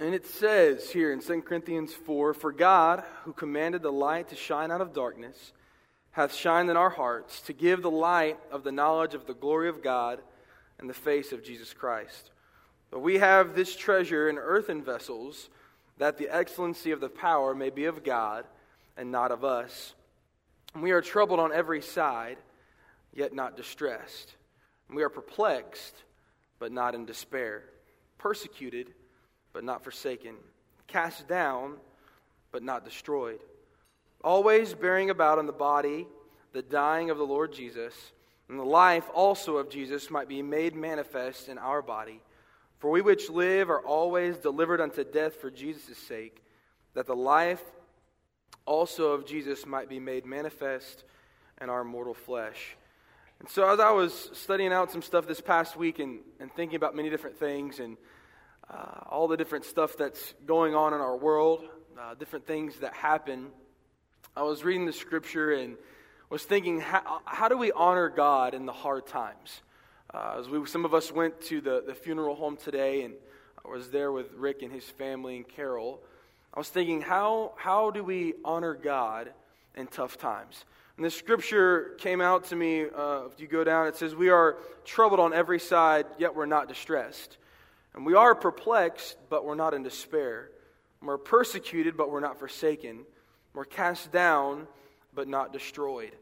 And it says here in 2 Corinthians 4 For God, who commanded the light to shine out of darkness, hath shined in our hearts to give the light of the knowledge of the glory of God and the face of Jesus Christ. But we have this treasure in earthen vessels, that the excellency of the power may be of God and not of us. And we are troubled on every side, yet not distressed. And we are perplexed, but not in despair. Persecuted, but not forsaken. Cast down, but not destroyed. Always bearing about in the body the dying of the Lord Jesus, and the life also of Jesus might be made manifest in our body. For we which live are always delivered unto death for Jesus' sake, that the life also of Jesus might be made manifest in our mortal flesh. And so, as I was studying out some stuff this past week and, and thinking about many different things and uh, all the different stuff that's going on in our world, uh, different things that happen, I was reading the scripture and was thinking, how, how do we honor God in the hard times? Uh, as we, some of us went to the, the funeral home today, and I was there with Rick and his family and Carol. I was thinking, how, how do we honor God in tough times? And the scripture came out to me. Uh, if you go down, it says, We are troubled on every side, yet we're not distressed. And we are perplexed, but we're not in despair. We're persecuted, but we're not forsaken. We're cast down, but not destroyed.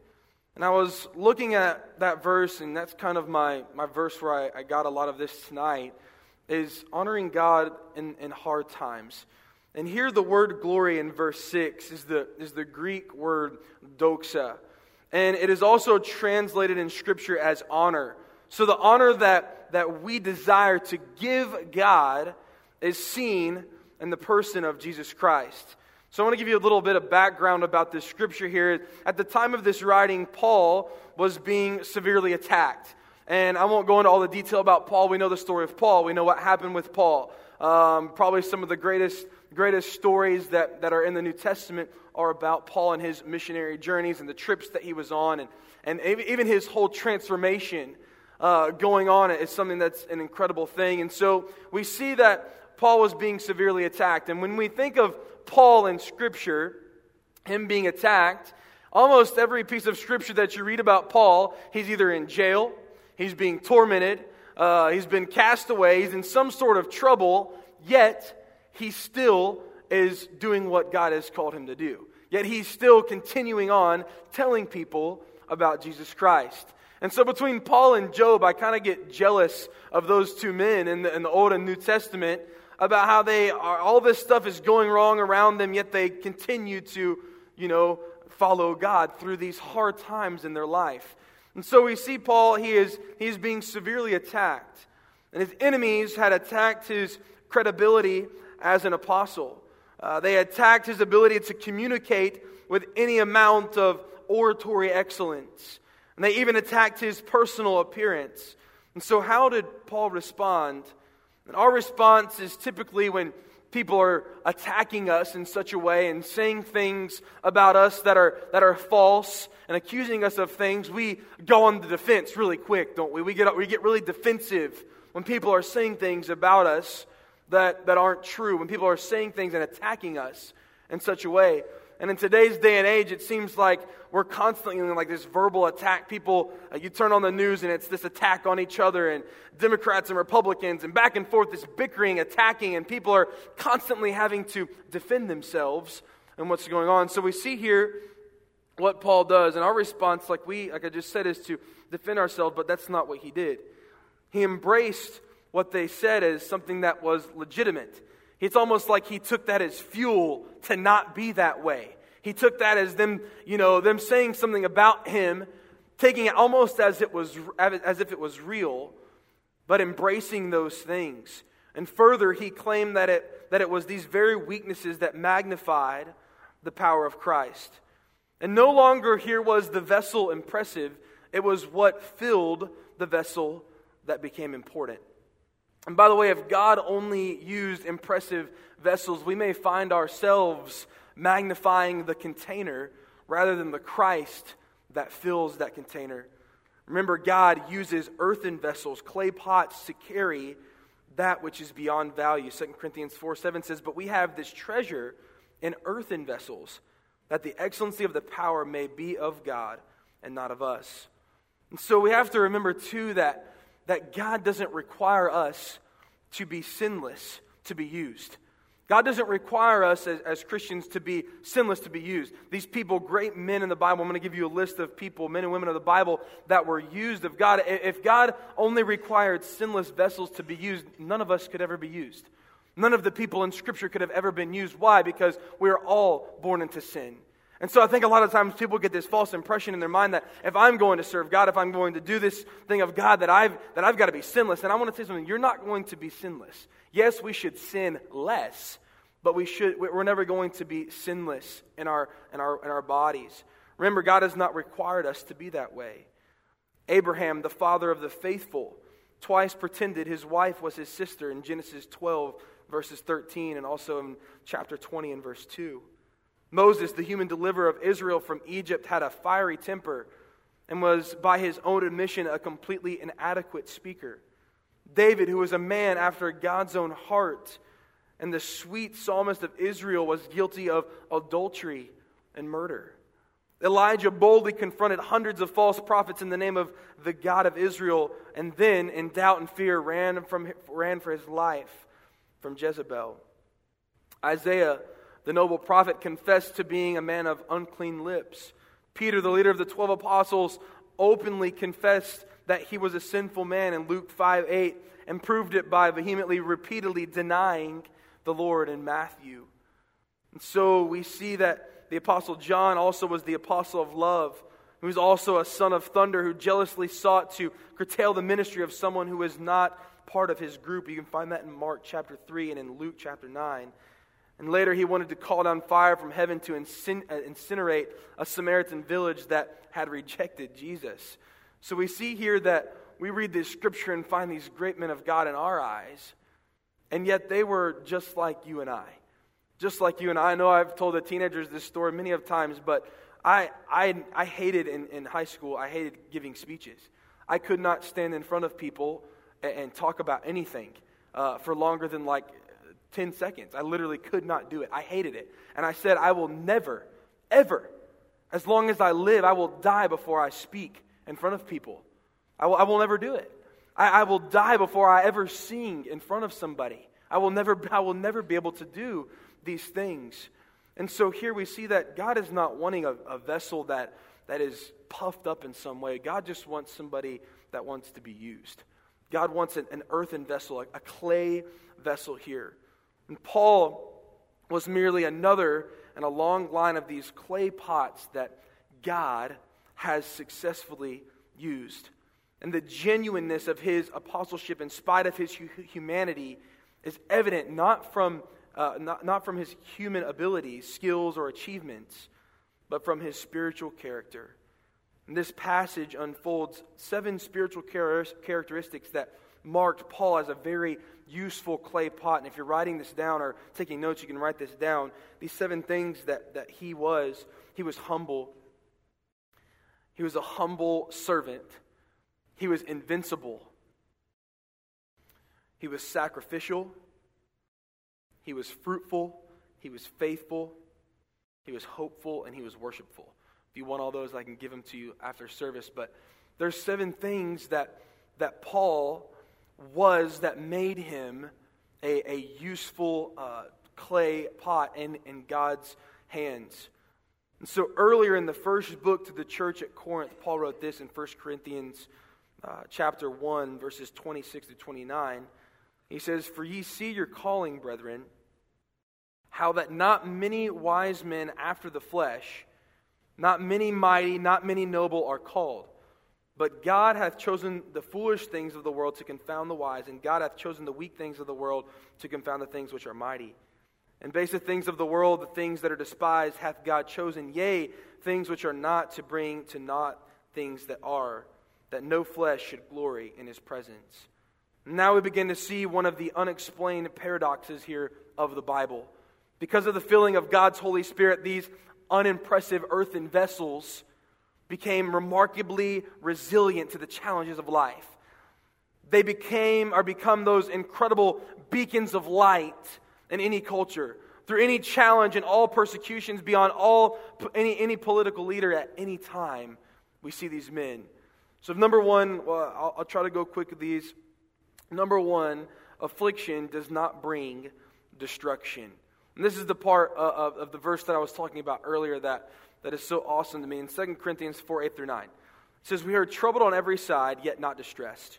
And I was looking at that verse, and that's kind of my, my verse where I, I got a lot of this tonight, is honoring God in, in hard times. And here, the word glory in verse 6 is the, is the Greek word doxa. And it is also translated in Scripture as honor. So, the honor that, that we desire to give God is seen in the person of Jesus Christ. So, I want to give you a little bit of background about this scripture here. At the time of this writing, Paul was being severely attacked. And I won't go into all the detail about Paul. We know the story of Paul, we know what happened with Paul. Um, probably some of the greatest, greatest stories that, that are in the New Testament are about Paul and his missionary journeys and the trips that he was on, and, and even his whole transformation uh, going on is something that's an incredible thing. And so we see that Paul was being severely attacked. And when we think of Paul in Scripture, him being attacked, almost every piece of Scripture that you read about Paul, he's either in jail, he's being tormented, uh, he's been cast away, he's in some sort of trouble, yet he still is doing what God has called him to do. Yet he's still continuing on telling people about Jesus Christ. And so between Paul and Job, I kind of get jealous of those two men in the, in the Old and New Testament about how they are, all this stuff is going wrong around them, yet they continue to, you know, follow God through these hard times in their life. And so we see Paul, he is, he is being severely attacked. And his enemies had attacked his credibility as an apostle. Uh, they attacked his ability to communicate with any amount of oratory excellence. And they even attacked his personal appearance. And so, how did Paul respond? And our response is typically when people are attacking us in such a way and saying things about us that are, that are false and accusing us of things, we go on the defense really quick, don't we? We get, we get really defensive when people are saying things about us that, that aren't true, when people are saying things and attacking us in such a way. And in today's day and age, it seems like we're constantly in like this verbal attack. People, uh, you turn on the news and it's this attack on each other, and Democrats and Republicans, and back and forth, this bickering, attacking, and people are constantly having to defend themselves and what's going on. So we see here what Paul does, and our response, like we, like I just said, is to defend ourselves, but that's not what he did. He embraced what they said as something that was legitimate. It's almost like he took that as fuel to not be that way. He took that as them, you know, them saying something about him, taking it almost as it was as if it was real, but embracing those things. And further, he claimed that it that it was these very weaknesses that magnified the power of Christ. And no longer here was the vessel impressive, it was what filled the vessel that became important. And by the way, if God only used impressive vessels, we may find ourselves magnifying the container rather than the Christ that fills that container. Remember, God uses earthen vessels, clay pots, to carry that which is beyond value. 2 Corinthians 4 7 says, But we have this treasure in earthen vessels, that the excellency of the power may be of God and not of us. And so we have to remember, too, that, that God doesn't require us to be sinless to be used. God doesn't require us as, as, Christians to be sinless to be used. These people, great men in the Bible, I'm going to give you a list of people, men and women of the Bible, that were used of God. If God only required sinless vessels to be used, none of us could ever be used. None of the people in Scripture could have ever been used. Why? Because we are all born into sin. And so I think a lot of times people get this false impression in their mind that if I'm going to serve God, if I'm going to do this thing of God, that I've, that I've got to be sinless. And I want to say something. You're not going to be sinless. Yes, we should sin less, but we should, we're never going to be sinless in our, in our, in our bodies. Remember, God has not required us to be that way. Abraham, the father of the faithful, twice pretended his wife was his sister in Genesis 12, verses 13, and also in chapter 20 and verse 2. Moses, the human deliverer of Israel from Egypt, had a fiery temper and was, by his own admission, a completely inadequate speaker. David, who was a man after God's own heart, and the sweet psalmist of Israel, was guilty of adultery and murder. Elijah boldly confronted hundreds of false prophets in the name of the God of Israel, and then, in doubt and fear, ran, from, ran for his life from Jezebel. Isaiah the noble prophet confessed to being a man of unclean lips. Peter, the leader of the 12 apostles, openly confessed that he was a sinful man in Luke 5 8 and proved it by vehemently, repeatedly denying the Lord in Matthew. And so we see that the apostle John also was the apostle of love, who was also a son of thunder who jealously sought to curtail the ministry of someone who was not part of his group. You can find that in Mark chapter 3 and in Luke chapter 9. And later, he wanted to call down fire from heaven to uh, incinerate a Samaritan village that had rejected Jesus. So we see here that we read this scripture and find these great men of God in our eyes, and yet they were just like you and I. Just like you and I. I know I've told the teenagers this story many of times, but I, I, I hated in, in high school, I hated giving speeches. I could not stand in front of people and, and talk about anything uh, for longer than like 10 seconds. I literally could not do it. I hated it. And I said, I will never, ever, as long as I live, I will die before I speak in front of people. I will, I will never do it. I, I will die before I ever sing in front of somebody. I will, never, I will never be able to do these things. And so here we see that God is not wanting a, a vessel that, that is puffed up in some way. God just wants somebody that wants to be used. God wants an, an earthen vessel, a, a clay vessel here. And Paul was merely another in a long line of these clay pots that God has successfully used. And the genuineness of his apostleship, in spite of his humanity, is evident not from, uh, not, not from his human abilities, skills, or achievements, but from his spiritual character. And this passage unfolds seven spiritual characteristics that marked Paul as a very useful clay pot. And if you're writing this down or taking notes, you can write this down. These seven things that, that he was he was humble, he was a humble servant, he was invincible, he was sacrificial, he was fruitful, he was faithful, he was hopeful, and he was worshipful. If you want all those, I can give them to you after service. But there's seven things that, that Paul was that made him a, a useful uh, clay pot in, in God's hands. And so earlier in the first book to the church at Corinth, Paul wrote this in 1 Corinthians uh, chapter 1, verses 26 to 29. He says, For ye see your calling, brethren, how that not many wise men after the flesh, not many mighty, not many noble are called. But God hath chosen the foolish things of the world to confound the wise, and God hath chosen the weak things of the world to confound the things which are mighty. And base the things of the world, the things that are despised, hath God chosen, yea, things which are not, to bring to naught things that are, that no flesh should glory in his presence. Now we begin to see one of the unexplained paradoxes here of the Bible. Because of the filling of God's Holy Spirit, these unimpressive earthen vessels became remarkably resilient to the challenges of life. they became or become those incredible beacons of light in any culture. Through any challenge and all persecutions beyond all any, any political leader at any time, we see these men. So, number one, well, I'll, I'll try to go quick with these. Number one, affliction does not bring destruction. And this is the part uh, of, of, the verse that I was talking about earlier that, that is so awesome to me. In 2 Corinthians 4 8 through 9, it says, We are troubled on every side, yet not distressed.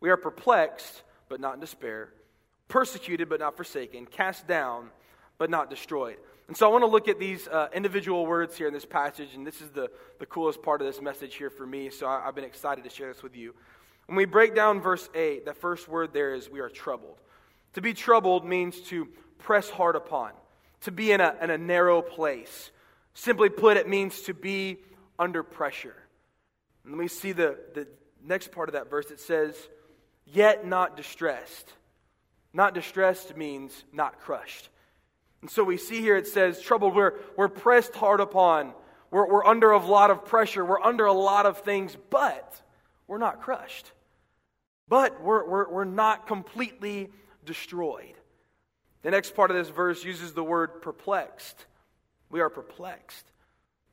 We are perplexed, but not in despair. Persecuted, but not forsaken. Cast down, but not destroyed. And so I want to look at these uh, individual words here in this passage, and this is the, the coolest part of this message here for me, so I, I've been excited to share this with you. When we break down verse 8, the first word there is we are troubled. To be troubled means to press hard upon, to be in a, in a narrow place. Simply put, it means to be under pressure. And let me see the, the next part of that verse. It says, yet not distressed. Not distressed means not crushed. And so we see here it says, troubled, we're, we're pressed hard upon. We're, we're under a lot of pressure. We're under a lot of things, but we're not crushed. But we're, we're, we're not completely destroyed. The next part of this verse uses the word perplexed. We are perplexed.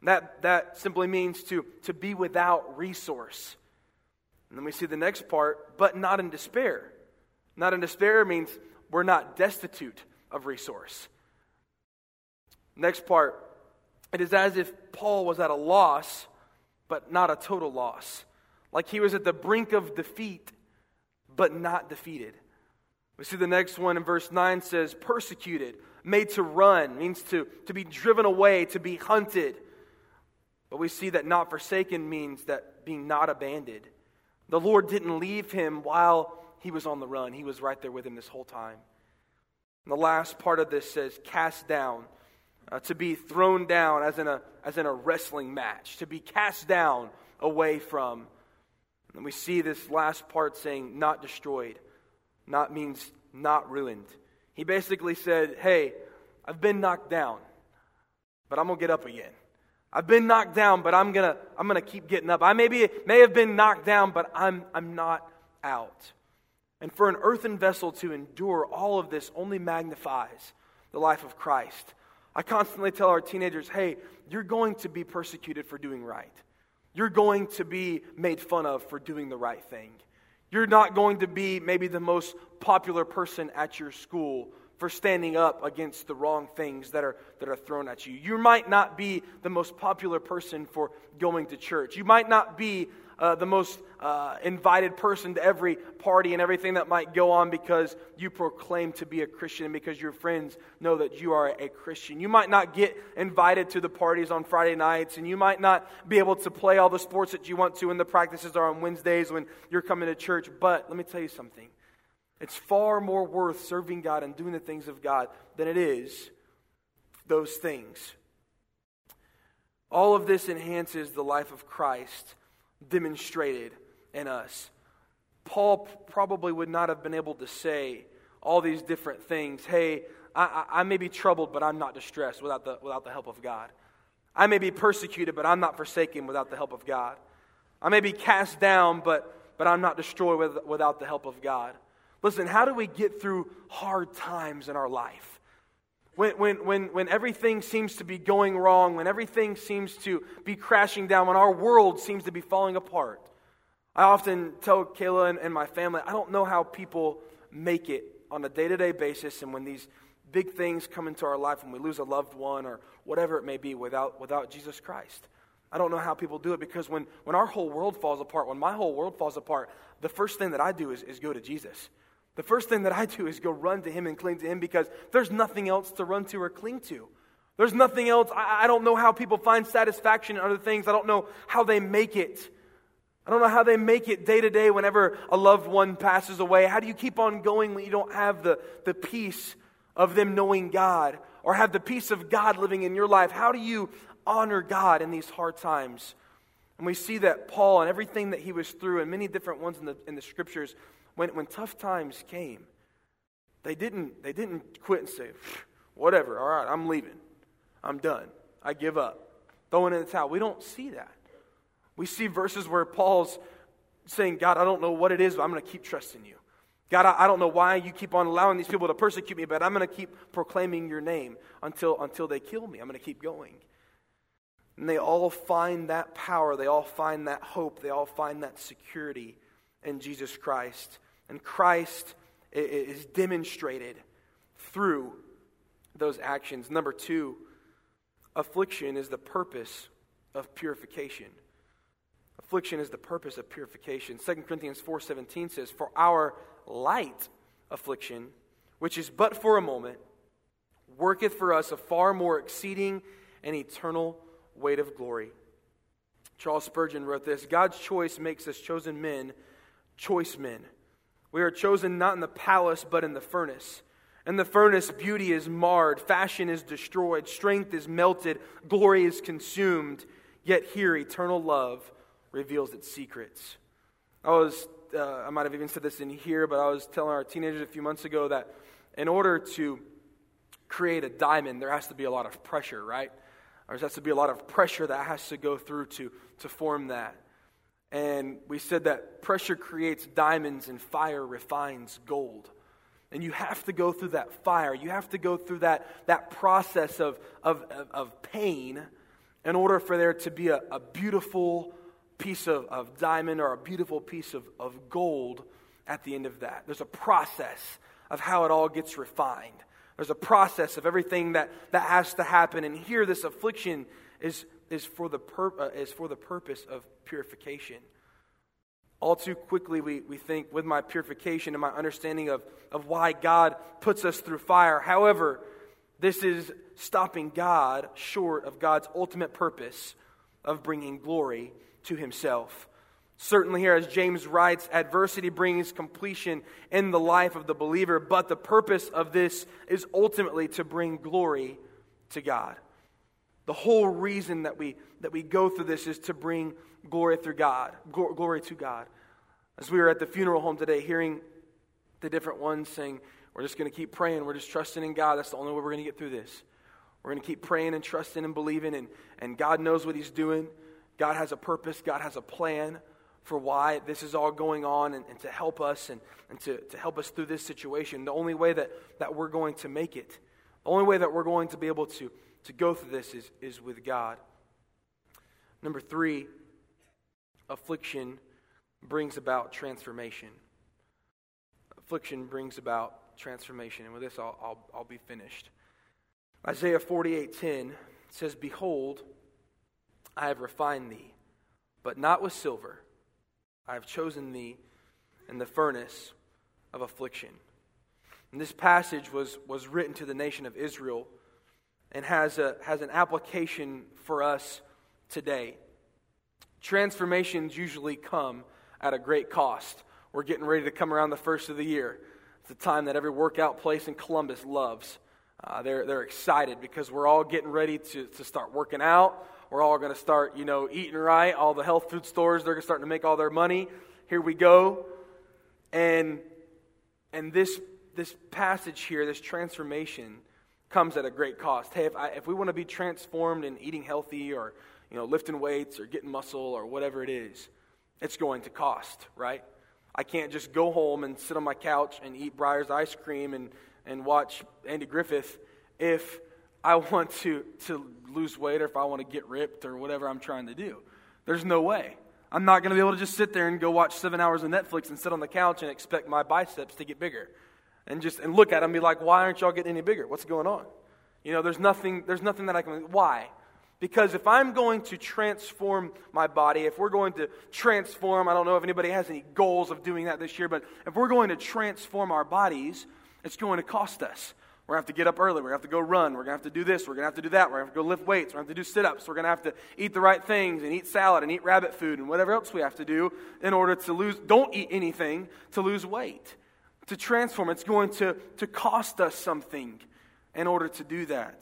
That, that simply means to, to be without resource. And then we see the next part, but not in despair. Not in despair means we're not destitute of resource. Next part, it is as if Paul was at a loss, but not a total loss. Like he was at the brink of defeat, but not defeated. We see the next one in verse 9 says, persecuted, made to run, means to, to be driven away, to be hunted. But we see that not forsaken means that being not abandoned. The Lord didn't leave him while he was on the run, He was right there with him this whole time. And the last part of this says, cast down, uh, to be thrown down as in, a, as in a wrestling match, to be cast down away from. And we see this last part saying, not destroyed not means not ruined. He basically said, Hey, I've been knocked down, but I'm going to get up again. I've been knocked down, but I'm going to I'm going to keep getting up. I maybe may have been knocked down, but I'm I'm not out. And for an earthen vessel to endure all of this only magnifies the life of Christ. I constantly tell our teenagers, "Hey, you're going to be persecuted for doing right. You're going to be made fun of for doing the right thing. You're not going to be maybe the most popular person at your school for standing up against the wrong things that are, that are thrown at you. You might not be the most popular person for going to church. You might not be uh, the most uh, invited person to every party and everything that might go on because you proclaim to be a Christian and because your friends know that you are a Christian. You might not get invited to the parties on Friday nights, and you might not be able to play all the sports that you want to when the practices are on Wednesdays when you're coming to church. But let me tell you something it's far more worth serving God and doing the things of God than it is those things. All of this enhances the life of Christ demonstrated in us. Paul probably would not have been able to say all these different things. Hey, I, I, may be troubled, but I'm not distressed without the, without the help of God. I may be persecuted, but I'm not forsaken without the help of God. I may be cast down, but, but I'm not destroyed with, without the help of God. Listen, how do we get through hard times in our life? When, when, when, when everything seems to be going wrong, when everything seems to be crashing down, when our world seems to be falling apart. I often tell Kayla and, and my family, I don't know how people make it on a day to day basis and when these big things come into our life, when we lose a loved one or whatever it may be without, without Jesus Christ. I don't know how people do it because when, when our whole world falls apart, when my whole world falls apart, the first thing that I do is, is go to Jesus. The first thing that I do is go run to Him and cling to Him because there's nothing else to run to or cling to. There's nothing else. I, I don't know how people find satisfaction in other things. I don't know how they make it. I don't know how they make it day to day whenever a loved one passes away. How do you keep on going when you don't have the, the peace of them knowing God or have the peace of God living in your life? How do you honor God in these hard times? And we see that Paul and everything that he was through, and many different ones in the, in the scriptures, when, when tough times came, they didn't, they didn't quit and say, whatever, all right, I'm leaving. I'm done. I give up. Throwing in the towel. We don't see that. We see verses where Paul's saying, God, I don't know what it is, but I'm going to keep trusting you. God, I, I don't know why you keep on allowing these people to persecute me, but I'm going to keep proclaiming your name until, until they kill me. I'm going to keep going. And they all find that power, they all find that hope, they all find that security in Jesus Christ. And Christ is demonstrated through those actions. Number two, affliction is the purpose of purification. Affliction is the purpose of purification. 2 Corinthians 4:17 says, "For our light affliction, which is but for a moment, worketh for us a far more exceeding and eternal weight of glory." Charles Spurgeon wrote this, God's choice makes us chosen men choice men. We are chosen not in the palace, but in the furnace. In the furnace, beauty is marred, fashion is destroyed, strength is melted, glory is consumed. Yet here, eternal love reveals its secrets. I was, uh, I might have even said this in here, but I was telling our teenagers a few months ago that in order to create a diamond, there has to be a lot of pressure, right? There has to be a lot of pressure that has to go through to, to form that. And we said that pressure creates diamonds and fire refines gold. And you have to go through that fire. You have to go through that, that process of, of, of pain in order for there to be a, a beautiful piece of, of diamond or a beautiful piece of, of gold at the end of that. There's a process of how it all gets refined. There's a process of everything that, that has to happen. And here, this affliction is is for the, pur- uh, is for the purpose of purification. All too quickly, we, we think with my purification and my understanding of, of why God puts us through fire. However, this is stopping God short of God's ultimate purpose of bringing glory to himself. Certainly, here, as James writes, adversity brings completion in the life of the believer, but the purpose of this is ultimately to bring glory to God. The whole reason that we, that we go through this is to bring glory through God, glory to God. As we were at the funeral home today, hearing the different ones saying, We're just going to keep praying. We're just trusting in God. That's the only way we're going to get through this. We're going to keep praying and trusting and believing, and, and God knows what He's doing. God has a purpose, God has a plan for why this is all going on and, and to help us and, and to, to help us through this situation. The only way that, that we're going to make it, the only way that we're going to be able to to go through this is, is with God. Number three, affliction brings about transformation. Affliction brings about transformation. And with this, I'll, I'll, I'll be finished. Isaiah 48:10 says, Behold, I have refined thee, but not with silver. I have chosen thee in the furnace of affliction. And this passage was, was written to the nation of Israel and has, a, has an application for us today. Transformations usually come at a great cost. We're getting ready to come around the first of the year. It's the time that every workout place in Columbus loves. Uh, they're, they're excited because we're all getting ready to, to start working out. We're all going to start, you know, eating right. All the health food stores, they're starting to make all their money. Here we go. And, and this, this passage here, this transformation, comes at a great cost. Hey, if, I, if we want to be transformed in eating healthy or you know, lifting weights or getting muscle or whatever it is, it's going to cost, right? I can't just go home and sit on my couch and eat Breyers ice cream and, and watch Andy Griffith if I want to, to lose weight or if I want to get ripped or whatever I'm trying to do. There's no way. I'm not going to be able to just sit there and go watch seven hours of Netflix and sit on the couch and expect my biceps to get bigger and just and look at them and be like, why aren't y'all getting any bigger? What's going on? You know, there's nothing, there's nothing that I can. Why? Because if I'm going to transform my body, if we're going to transform, I don't know if anybody has any goals of doing that this year, but if we're going to transform our bodies, it's going to cost us. We're going to have to get up early. We're going to have to go run. We're going to have to do this. We're going to have to do that. We're going to have to go lift weights. We're going to have to do sit ups. We're going to have to eat the right things and eat salad and eat rabbit food and whatever else we have to do in order to lose. Don't eat anything to lose weight to transform. It's going to, to cost us something in order to do that.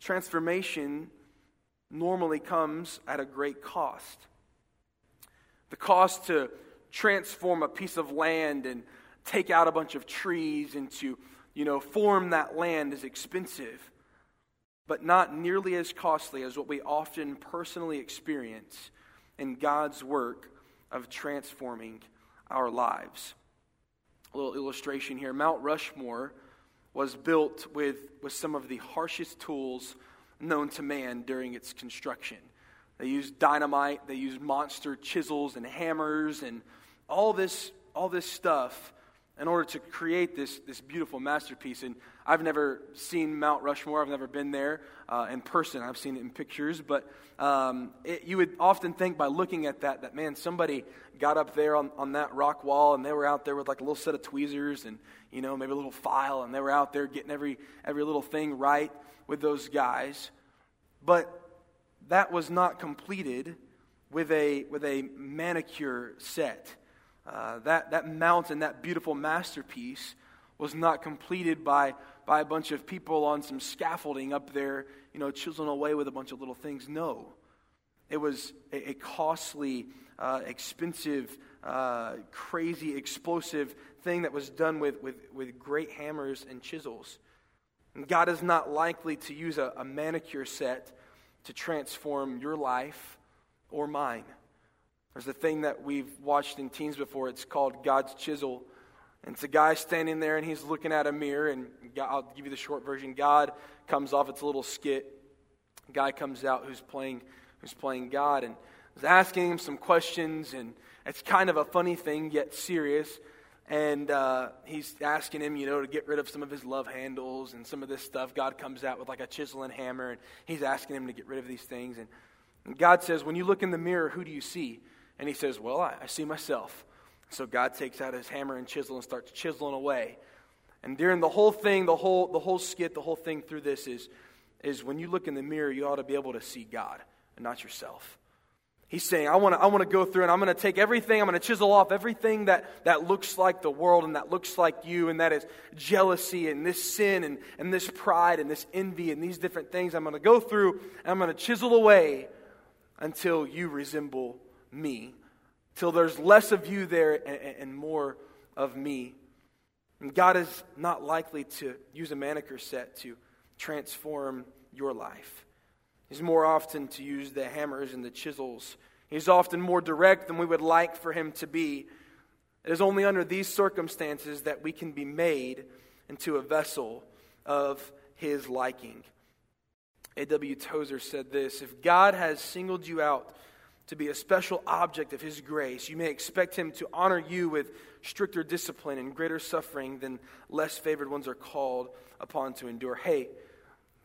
Transformation normally comes at a great cost. The cost to transform a piece of land and take out a bunch of trees and to, you know, form that land is expensive, but not nearly as costly as what we often personally experience in God's work of transforming our lives. A little illustration here Mount Rushmore was built with, with some of the harshest tools known to man during its construction. They used dynamite, they used monster chisels and hammers and all this, all this stuff in order to create this, this beautiful masterpiece. And I've never seen Mount Rushmore, I've never been there uh, in person. I've seen it in pictures, but um, it, you would often think by looking at that, that man, somebody got up there on, on that rock wall and they were out there with like a little set of tweezers and, you know, maybe a little file, and they were out there getting every, every little thing right with those guys. But that was not completed with a, with a manicure set. Uh, that, that mountain, that beautiful masterpiece, was not completed by, by a bunch of people on some scaffolding up there, you know, chiseling away with a bunch of little things. No. It was a, a costly, uh, expensive, uh, crazy, explosive thing that was done with, with, with great hammers and chisels. And God is not likely to use a, a manicure set to transform your life or mine. There's a thing that we've watched in teens before. It's called God's Chisel. And it's a guy standing there and he's looking at a mirror. And God, I'll give you the short version. God comes off, it's a little skit. Guy comes out who's playing, who's playing God and is asking him some questions. And it's kind of a funny thing, yet serious. And uh, he's asking him, you know, to get rid of some of his love handles and some of this stuff. God comes out with like a chisel and hammer, and he's asking him to get rid of these things. And, and God says, When you look in the mirror, who do you see? And he says, Well, I, I see myself. So God takes out his hammer and chisel and starts chiseling away. And during the whole thing, the whole, the whole skit, the whole thing through this is, is when you look in the mirror, you ought to be able to see God and not yourself. He's saying, I want to I wanna go through and I'm going to take everything, I'm going to chisel off everything that, that looks like the world and that looks like you, and that is jealousy and this sin and, and this pride and this envy and these different things. I'm going to go through and I'm going to chisel away until you resemble me, till there's less of you there and, and more of me. And God is not likely to use a manicure set to transform your life. He's more often to use the hammers and the chisels. He's often more direct than we would like for him to be. It is only under these circumstances that we can be made into a vessel of his liking. A.W. Tozer said this If God has singled you out to be a special object of His grace. You may expect Him to honor you with stricter discipline and greater suffering than less favored ones are called upon to endure. Hey,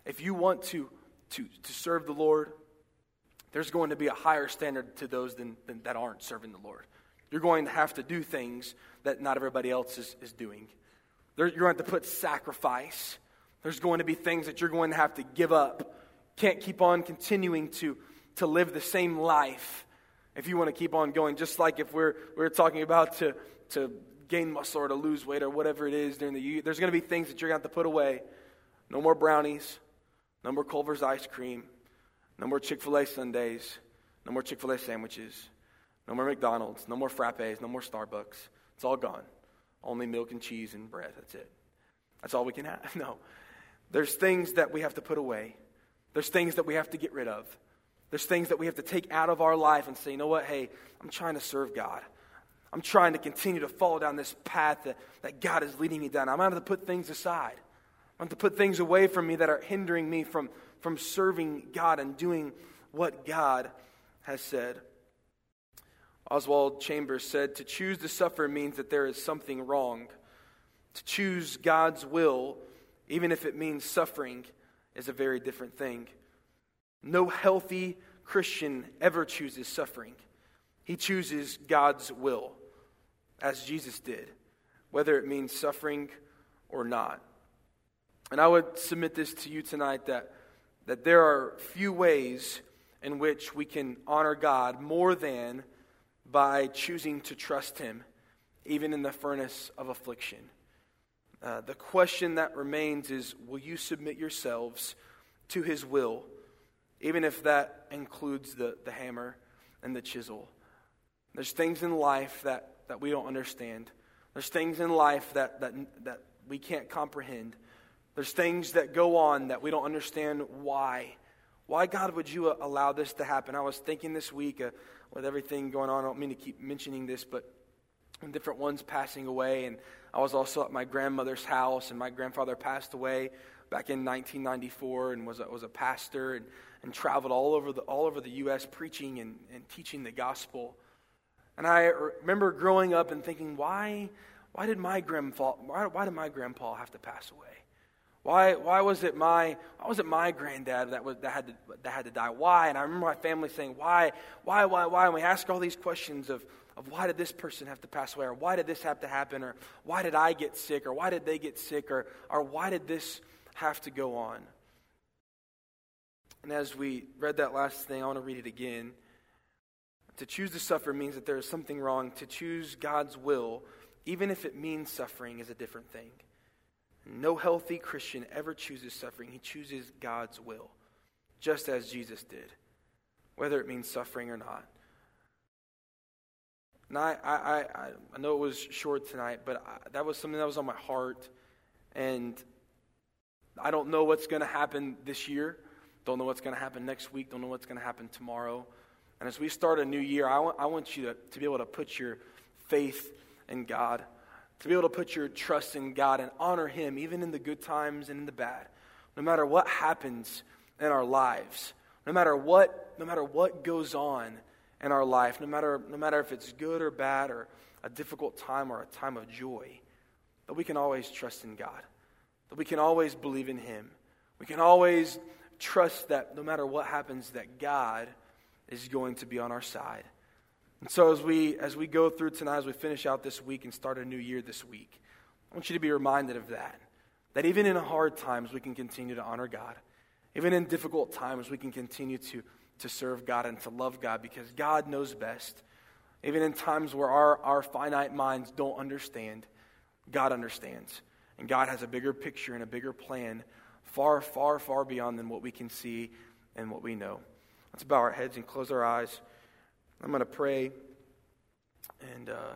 if you want to, to, to serve the Lord, there's going to be a higher standard to those than, than, that aren't serving the Lord. You're going to have to do things that not everybody else is, is doing. There, you're going to have to put sacrifice. There's going to be things that you're going to have to give up. Can't keep on continuing to to live the same life if you want to keep on going. Just like if we're, we're talking about to, to gain muscle or to lose weight or whatever it is during the year, there's going to be things that you're going to have to put away. No more brownies, no more Culver's ice cream, no more Chick fil A Sundays, no more Chick fil A sandwiches, no more McDonald's, no more frappes, no more Starbucks. It's all gone. Only milk and cheese and bread. That's it. That's all we can have. No. There's things that we have to put away. There's things that we have to get rid of. There's things that we have to take out of our life and say, you know what? Hey, I'm trying to serve God. I'm trying to continue to follow down this path that, that God is leading me down. I'm going to put things aside. I'm going to put things away from me that are hindering me from, from serving God and doing what God has said. Oswald Chambers said, To choose to suffer means that there is something wrong. To choose God's will, even if it means suffering, is a very different thing. No healthy Christian ever chooses suffering. He chooses God's will, as Jesus did, whether it means suffering or not. And I would submit this to you tonight that, that there are few ways in which we can honor God more than by choosing to trust Him, even in the furnace of affliction. Uh, the question that remains is will you submit yourselves to His will? Even if that includes the, the hammer and the chisel. There's things in life that, that we don't understand. There's things in life that, that, that we can't comprehend. There's things that go on that we don't understand why. Why, God, would you allow this to happen? I was thinking this week uh, with everything going on. I don't mean to keep mentioning this, but different ones passing away. And I was also at my grandmother's house, and my grandfather passed away back in 1994 and was a, was a pastor and, and traveled all over the, all over the U.S. preaching and, and teaching the gospel. And I remember growing up and thinking, why, why, did my grandpa, why, why did my grandpa have to pass away? Why, why, was it my, why was it my granddad that, was, that, had to, that had to die? Why? And I remember my family saying, why, why, why, why? And we ask all these questions of, of why did this person have to pass away? Or why did this have to happen? Or why did I get sick? Or why did they get sick? Or, or why did this have to go on? And as we read that last thing, I want to read it again. To choose to suffer means that there is something wrong. To choose God's will, even if it means suffering, is a different thing. No healthy Christian ever chooses suffering. He chooses God's will, just as Jesus did, whether it means suffering or not. And I, I, I, I know it was short tonight, but I, that was something that was on my heart. And I don't know what's going to happen this year. Don't know what's going to happen next week. Don't know what's going to happen tomorrow. And as we start a new year, I want, I want you to, to be able to put your faith in God to be able to put your trust in God and honor Him, even in the good times and in the bad. No matter what happens in our lives, no matter what, no matter what goes on in our life, no matter, no matter if it's good or bad or a difficult time or a time of joy, that we can always trust in God, that we can always believe in Him. We can always trust that no matter what happens, that God is going to be on our side. And so as we as we go through tonight, as we finish out this week and start a new year this week, I want you to be reminded of that. That even in hard times we can continue to honor God. Even in difficult times we can continue to, to serve God and to love God because God knows best. Even in times where our, our finite minds don't understand, God understands. And God has a bigger picture and a bigger plan far, far, far beyond than what we can see and what we know. Let's bow our heads and close our eyes. I'm going to pray, and uh,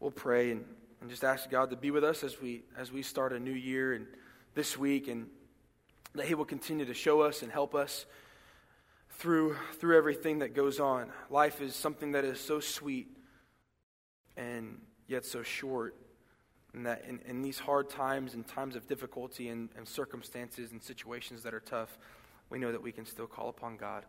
we'll pray and, and just ask God to be with us as we as we start a new year and this week, and that He will continue to show us and help us through through everything that goes on. Life is something that is so sweet and yet so short. And that in, in these hard times and times of difficulty and, and circumstances and situations that are tough, we know that we can still call upon God.